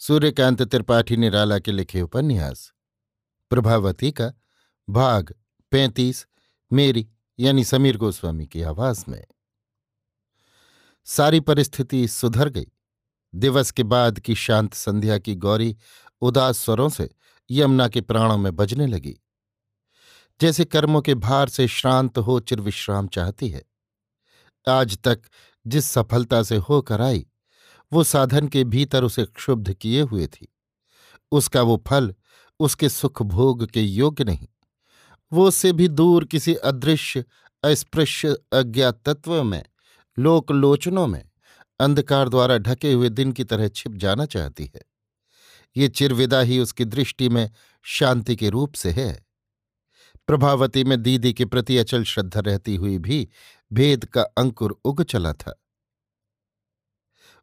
सूर्यकांत त्रिपाठी निराला के लिखे उपन्यास प्रभावती का भाग पैंतीस, मेरी यानी समीर गोस्वामी की आवाज़ में। सारी परिस्थिति सुधर गई। दिवस के बाद की शांत संध्या की गौरी उदास स्वरों से यमुना के प्राणों में बजने लगी। जैसे कर्मों के भार से श्रांत हो चिर विश्राम चाहती है। आज तक जिस सफलता से होकर आई वो साधन के भीतर उसे क्षुब्ध किए हुए थी। उसका वो फल, उसके सुख भोग के योग्य नहीं। वो उससे भी दूर किसी अदृश्य, अस्पृश्य अज्ञात तत्व में, लोकलोचनों में, अंधकार द्वारा ढके हुए दिन की तरह छिप जाना चाहती है। ये चिरविदा ही उसकी दृष्टि में शांति के रूप से है। प्रभावती में दीदी के प्रति अचल श्रद्धा रहती हुई भी भेद का अंकुर उग चला था।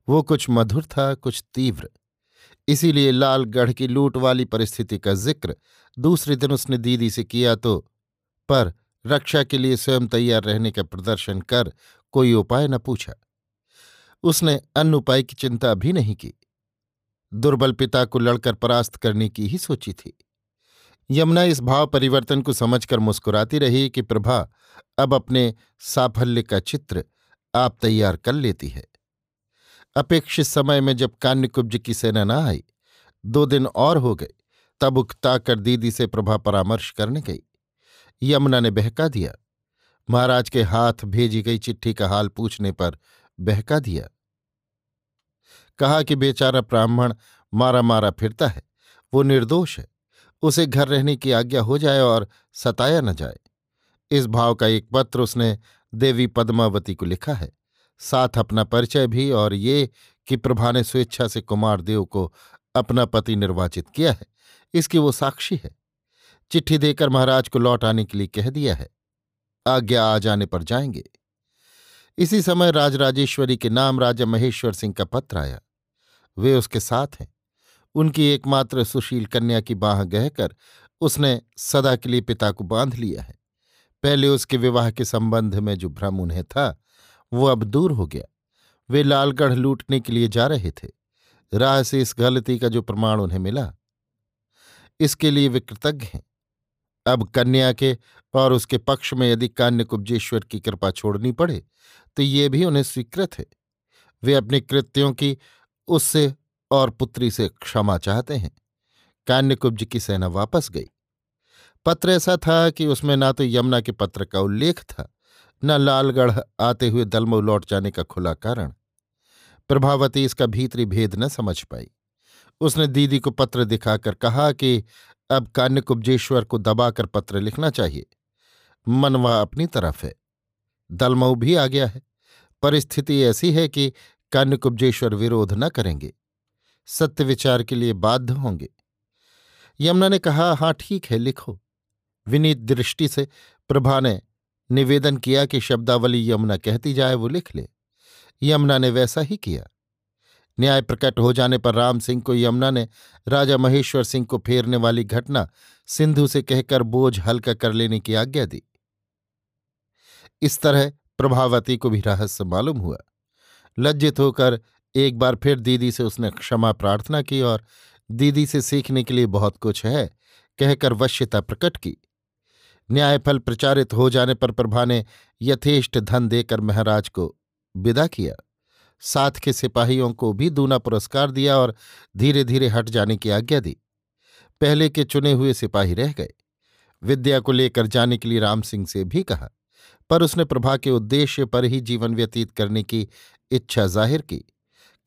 वो कुछ मधुर था, कुछ तीव्र। इसीलिए लालगढ़ की लूट वाली परिस्थिति का ज़िक्र दूसरे दिन उसने दीदी से किया तो पर रक्षा के लिए स्वयं तैयार रहने का प्रदर्शन कर कोई उपाय न पूछा। उसने अन्य उपाय की चिंता भी नहीं की। दुर्बल पिता को लड़कर परास्त करने की ही सोची थी। यमुना इस भाव परिवर्तन को समझकर मुस्कुराती रही कि प्रभा, अब अपने साफल्य का चित्र आप तैयार कर लेती है। अपेक्षित समय में जब कान्यकुब्ज की सेना न आई, दो दिन और हो गए, तब उकता कर दीदी से प्रभा परामर्श करने गई। यमुना ने बहका दिया। महाराज के हाथ भेजी गई चिट्ठी का हाल पूछने पर बहका दिया। कहा कि बेचारा ब्राह्मण मारा मारा फिरता है, वो निर्दोष है, उसे घर रहने की आज्ञा हो जाए और सताया न जाए। इस भाव का एक पत्र उसने देवी पद्मावती को लिखा है। साथ अपना परिचय भी और ये कि प्रभा ने स्वेच्छा से कुमार देव को अपना पति निर्वाचित किया है, इसकी वो साक्षी है। चिट्ठी देकर महाराज को लौट आने के लिए कह दिया है। आज्ञा आ जाने पर जाएँगे। इसी समय राजराजेश्वरी के नाम राजा महेश्वर सिंह का पत्र आया। वे उसके साथ हैं। उनकी एकमात्र सुशील कन्या की बाह गहकर उसने सदा के लिए पिता को बाँध लिया है। पहले उसके विवाह के संबंध में जो भ्रम उन्हें था वो अब दूर हो गया। वे लालगढ़ लूटने के लिए जा रहे थे। राह से इस गलती का जो प्रमाण उन्हें मिला, इसके लिए वे कृतज्ञ हैं। अब कन्या के और उसके पक्ष में यदि कान्य कुब्जेश्वर की कृपा छोड़नी पड़े तो ये भी उन्हें स्वीकृत है। वे अपने कृत्यों की उससे और पुत्री से क्षमा चाहते हैं। कान्यकुब्ज की सेना वापस गई। पत्र ऐसा था कि उसमें ना तो यमुना के पत्र का उल्लेख था न लालगढ़ आते हुए दलमऊ लौट जाने का खुला कारण। प्रभावती इसका भीतरी भेद न समझ पाई। उसने दीदी को पत्र दिखाकर कहा कि अब कान्यकुब्जेश्वर को दबाकर पत्र लिखना चाहिए। मनवा अपनी तरफ़ है। दलमऊ भी आ गया है। परिस्थिति ऐसी है कि कान्यकुब्जेश्वर विरोध न करेंगे। सत्य विचार के लिए बाध्य होंगे। यमुना ने कहा हाँ ठीक है, लिखो। विनीत दृष्टि से प्रभा ने निवेदन किया कि शब्दावली यमुना कहती जाए, वो लिख ले। यमुना ने वैसा ही किया। न्याय प्रकट हो जाने पर राम सिंह को यमुना ने, राजा महेश्वर सिंह को फेरने वाली घटना सिंधु से कहकर बोझ हल्का कर लेने की आज्ञा दी। इस तरह प्रभावती को भी रहस्य मालूम हुआ। लज्जित होकर एक बार फिर दीदी से उसने क्षमा प्रार्थना की और दीदी से सीखने के लिए बहुत कुछ है, कहकर वश्यता प्रकट की। न्यायफल प्रचारित हो जाने पर प्रभा ने यथेष्ट धन देकर महाराज को विदा किया। साथ के सिपाहियों को भी दूना पुरस्कार दिया और धीरे धीरे हट जाने की आज्ञा दी। पहले के चुने हुए सिपाही रह गए। विद्या को लेकर जाने के लिए राम सिंह से भी कहा, पर उसने प्रभा के उद्देश्य पर ही जीवन व्यतीत करने की इच्छा ज़ाहिर की।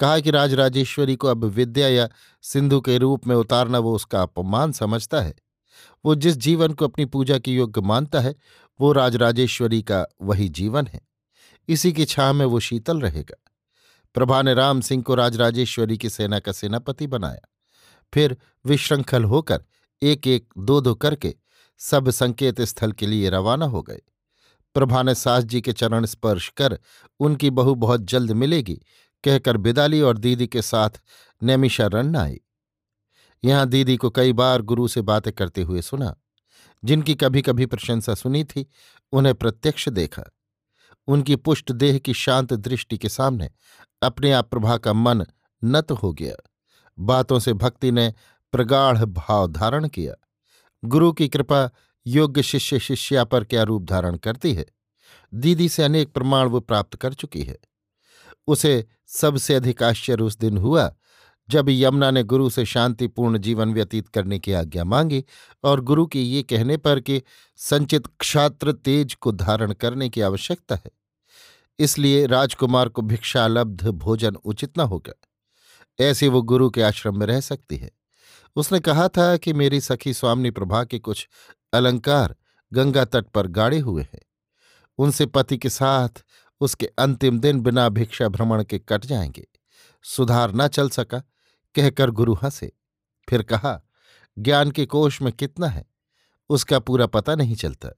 कहा कि राजराजेश्वरी को अब विद्या या सिंधु के रूप में उतारना वो उसका अपमान समझता है। वो जिस जीवन को अपनी पूजा के योग्य मानता है, वो राजराजेश्वरी का वही जीवन है। इसी की छा में वो शीतल रहेगा। प्रभा ने राम सिंह को राजराजेश्वरी की सेना का सेनापति बनाया। फिर विश्रृंखल होकर एक एक दो दो करके सब संकेत स्थल के लिए रवाना हो गए। प्रभा ने सास जी के चरण स्पर्श कर उनकी बहू बहुत जल्द मिलेगी, कहकर बिदाली और दीदी के साथ नैमिषा नैमिषारण्य आई। यहाँ दीदी को कई बार गुरु से बातें करते हुए सुना। जिनकी कभी कभी प्रशंसा सुनी थी, उन्हें प्रत्यक्ष देखा। उनकी पुष्ट देह की शांत दृष्टि के सामने अपने आप प्रभा का मन नत हो गया। बातों से भक्ति ने प्रगाढ़ भाव धारण किया। गुरु की कृपा योग्य शिष्य शिष्या पर क्या रूप धारण करती है? दीदी से अनेक प्रमाण वो प्राप्त कर चुकी है। उसे सबसे अधिक आश्चर्य उस दिन हुआ जब यमुना ने गुरु से शांतिपूर्ण जीवन व्यतीत करने की आज्ञा मांगी और गुरु के ये कहने पर कि संचित क्षात्र तेज को धारण करने की आवश्यकता है, इसलिए राजकुमार को भिक्षालब्ध भोजन उचित न होगा ऐसे वो गुरु के आश्रम में रह सकती है। उसने कहा था कि मेरी सखी स्वामी प्रभा के कुछ अलंकार गंगा तट पर गाड़े हुए हैं। उनसे पति के साथ उसके अंतिम दिन बिना भिक्षा भ्रमण के कट जाएँगे। सुधार न चल सका। कहकर गुरु हंसे। फिर कहा, ज्ञान के कोष में कितना है? उसका पूरा पता नहीं चलता।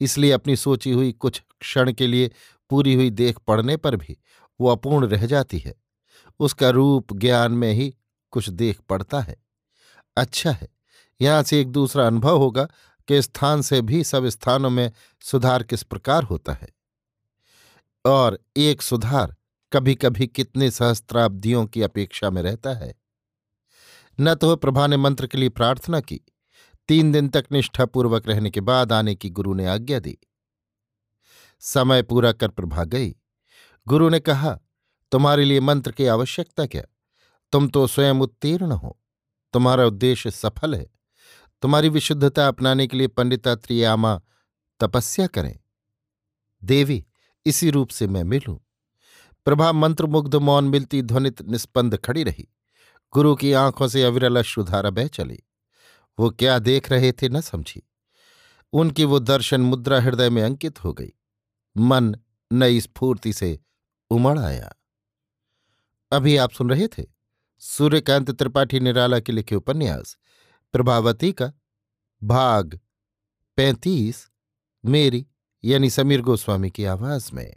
इसलिए अपनी सोची हुई कुछ क्षण के लिए पूरी हुई देख पड़ने पर भी वो अपूर्ण रह जाती है। उसका रूप ज्ञान में ही कुछ देख पड़ता है। अच्छा है, यहाँ से एक दूसरा अनुभव होगा कि स्थान से भी सब स्थानों में सुधार किस प्रकार होता है। और एक सुधार कभी कभी कितने सहस्त्राब्दियों की अपेक्षा में रहता है। न तो प्रभा ने मंत्र के लिए प्रार्थना की। तीन दिन तक निष्ठापूर्वक रहने के बाद आने की गुरु ने आज्ञा दी। समय पूरा कर प्रभा गई। गुरु ने कहा, तुम्हारे लिए मंत्र की आवश्यकता क्या? तुम तो स्वयं उत्तीर्ण हो। तुम्हारा उद्देश्य सफल है। तुम्हारी विशुद्धता अपनाने के लिए पंडिता त्रियामा तपस्या करें। देवी, इसी रूप से मैं मिलूं। प्रभा मंत्रमुग्ध मौन मिलती ध्वनित निस्पंद खड़ी रही। गुरु की आँखों से अविरल अश्रुधारा बह चली। वो क्या देख रहे थे न समझी। उनकी वो दर्शन मुद्रा हृदय में अंकित हो गई। मन नई स्फूर्ति से उमड़ आया। अभी आप सुन रहे थे सूर्यकांत त्रिपाठी निराला के लिखे उपन्यास, प्रभावती का भाग पैंतीस, मेरी यानी समीर गोस्वामी की आवाज़ में।